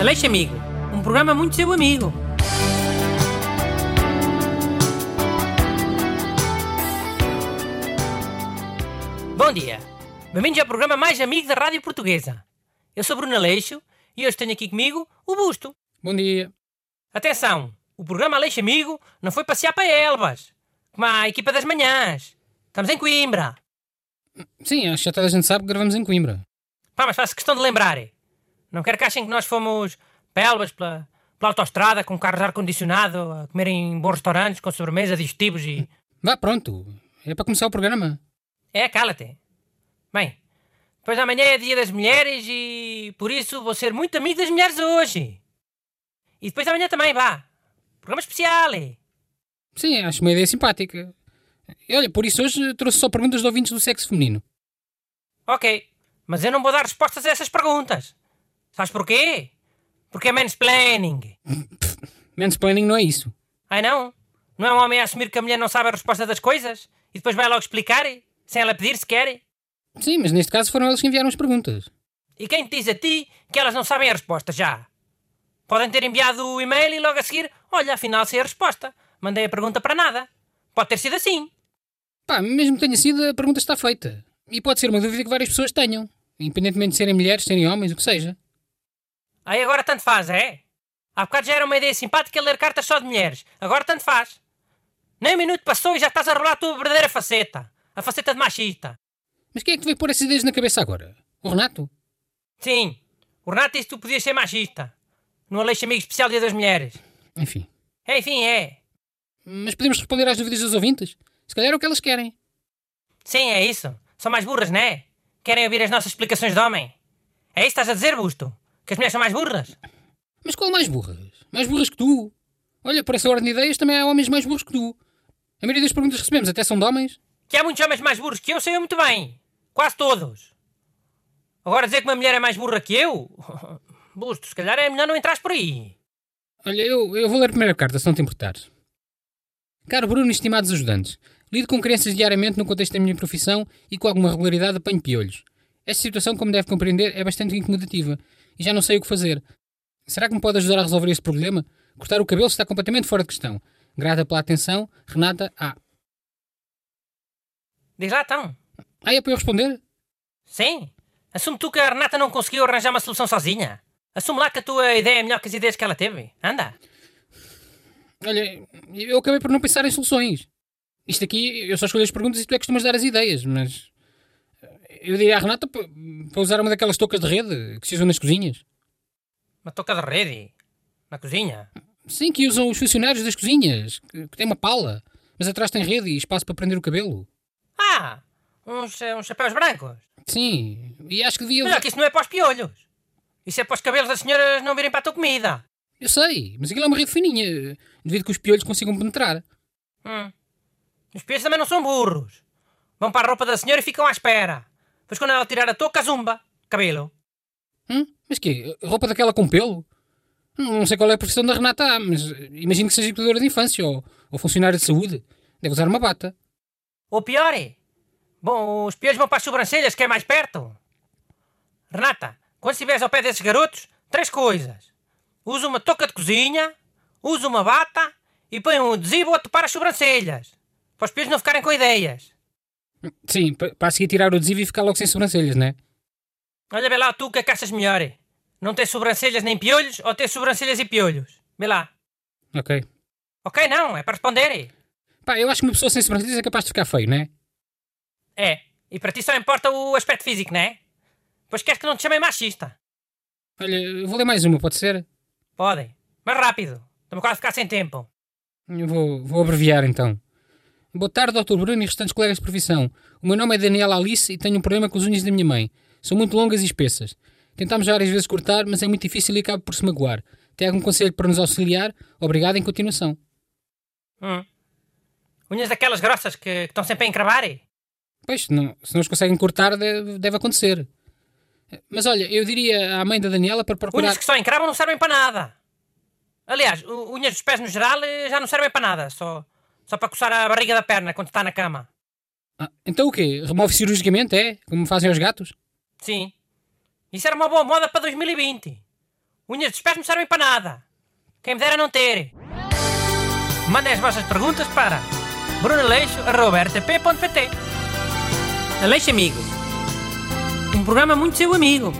Aleixo Amigo, um programa muito seu amigo. Bom dia, bem-vindos ao programa mais amigo da Rádio Portuguesa. Eu sou Bruno Aleixo e hoje tenho aqui comigo o Busto. Bom dia. Atenção, o programa Aleixo Amigo não foi passear para Elvas, como a equipa das manhãs. Estamos em Coimbra. Sim, acho que já toda a gente sabe que gravamos em Coimbra. Pá, mas faço questão de lembrar. Não quero que achem que nós fomos para Elvas pela, pela autostrada com carros ar-condicionado a comer em bons restaurantes com sobremesa, digestivos e... Vá, pronto. É para começar o programa. É, cala-te. Bem, depois amanhã é dia das mulheres e por isso vou ser muito amigo das mulheres hoje. E depois amanhã também, vá. Programa especial. é. Sim, acho uma ideia simpática. E olha, por isso hoje trouxe só perguntas de ouvintes do sexo feminino. Ok, mas eu não vou dar respostas a essas perguntas. Sabes porquê? Porque é mansplaining. Mansplaining não é isso. Ai não? Não é um homem a assumir que a mulher não sabe a resposta das coisas e depois vai logo explicar, sem ela pedir sequer? Sim, mas neste caso foram eles que enviaram as perguntas. E quem te diz a ti que elas não sabem a resposta já? Podem ter enviado o e-mail e logo a seguir, olha, afinal sei a resposta. Mandei a pergunta para nada. Pode ter sido assim. Pá, mesmo que tenha sido, a pergunta está feita. E pode ser uma dúvida que várias pessoas tenham. Independentemente de serem mulheres, serem homens, o que seja. Aí agora tanto faz, é? Há bocado já era uma ideia simpática ler cartas só de mulheres. Agora tanto faz. Nem um minuto passou e já estás a rolar a tua verdadeira faceta. A faceta de machista. Mas quem é que te veio pôr essas ideias na cabeça agora? O Renato? Sim, o Renato disse que tu podias ser machista. No Aleixo Amigo Especial Dia das Mulheres. Enfim. Enfim, é. Mas podemos responder às dúvidas dos ouvintes? Se calhar é o que elas querem. Sim, é isso. São mais burras, não é? Querem ouvir as nossas explicações de homem? É isso que estás a dizer, Busto? Que as mulheres são mais burras? Mas qual mais burras? Mais burras que tu. Olha, por essa ordem de ideias também há homens mais burros que tu. A maioria das perguntas que recebemos até são de homens. Que há muitos homens mais burros que eu, sei eu muito bem. Quase todos. Agora dizer que uma mulher é mais burra que eu? Busto, se calhar é melhor não entrares por aí. Olha, eu, eu vou ler a primeira carta, se não te importares. Caro Bruno e estimados ajudantes, lido com crianças diariamente no contexto da minha profissão e com alguma regularidade apanho piolhos. Esta situação, como deve compreender, é bastante incomodativa e já não sei o que fazer. Será que me pode ajudar a resolver este problema? Cortar o cabelo está completamente fora de questão. Grata pela atenção, Renata A. Diz lá então. Ah, é para eu responder? Sim. Assume tu que a Renata não conseguiu arranjar uma solução sozinha. Assume lá que a tua ideia é melhor que as ideias que ela teve. Anda. Olha, eu acabei por não pensar em soluções. Isto aqui, eu só escolho as perguntas e tu é que costumas dar as ideias, mas. Eu diria à Renata pa- para usar uma daquelas toucas de rede que se usam nas cozinhas. Uma toca de rede. Na cozinha. Sim, que usam os funcionários das cozinhas, que, que tem uma pala, mas atrás tem rede e espaço para prender o cabelo. Ah! Uns, eh, uns chapéus brancos. Sim, e acho que devia Mas usar. que isso não é para os piolhos. Isso é para os cabelos das senhoras não virem para a tua comida. Eu sei, mas aquilo é uma rede fininha, devido que os piolhos consigam penetrar. Hum. Os piolhos também não são burros. Vão para a roupa da senhora e ficam à espera. Depois quando ela tirar a touca, zumba. Cabelo. Hum? Mas quê? Roupa daquela com pelo? Não sei qual é a profissão da Renata mas imagino que seja cuidadora de infância ou, ou funcionária de saúde. Deve usar uma bata. Ou pior é... Bom, os piolhos vão para as sobrancelhas, que é mais perto. Renata, quando estiveres ao pé desses garotos, três coisas. Usa uma touca de cozinha, usa uma bata e põe um adesivo a topar as sobrancelhas. Para os piolhos não ficarem com ideias. Sim, pa- para seguir tirar o adesivo e ficar logo sem sobrancelhas, não é? Olha, vê lá tu que é achas melhor. é? Não ter sobrancelhas nem piolhos ou ter sobrancelhas e piolhos? Vê lá. Ok. Ok, não, é para responder. é? Pá, eu acho que uma pessoa sem sobrancelhas é capaz de ficar feio, não é? É. E para ti só importa o aspecto físico, não é? Pois queres que não te chamem machista? Olha, eu vou ler mais uma, pode ser? Podem. Mas rápido. Estamos quase a ficar sem tempo. Eu vou, vou abreviar então. Boa tarde, Dr. Bruno e restantes colegas de profissão. O meu nome é Daniela Alice e tenho um problema com as unhas da minha mãe. São muito longas e espessas. Tentámos várias vezes cortar, mas é muito difícil e acabo por se magoar. Tem algum conselho para nos auxiliar? Obrigado em continuação. Hum. Unhas daquelas grossas que, que estão sempre a encravar? Pois, se não, se não os conseguem cortar, deve, deve acontecer. Mas olha, eu diria à mãe da Daniela para procurar. Unhas que só encravam não servem para nada. Aliás, unhas dos pés no geral eh, já não servem para nada. Só, só para coçar a barriga da perna quando está na cama. Ah, então o quê? Remove cirurgicamente, é? Como fazem os gatos? Sim. Isso era uma boa moda para 2020. Unhas dos pés não servem para nada. Quem me dera não ter. Mandem as vossas perguntas para brunaleixo.rtp.pt Aleixo Amigo. Um programa muito seu amigo.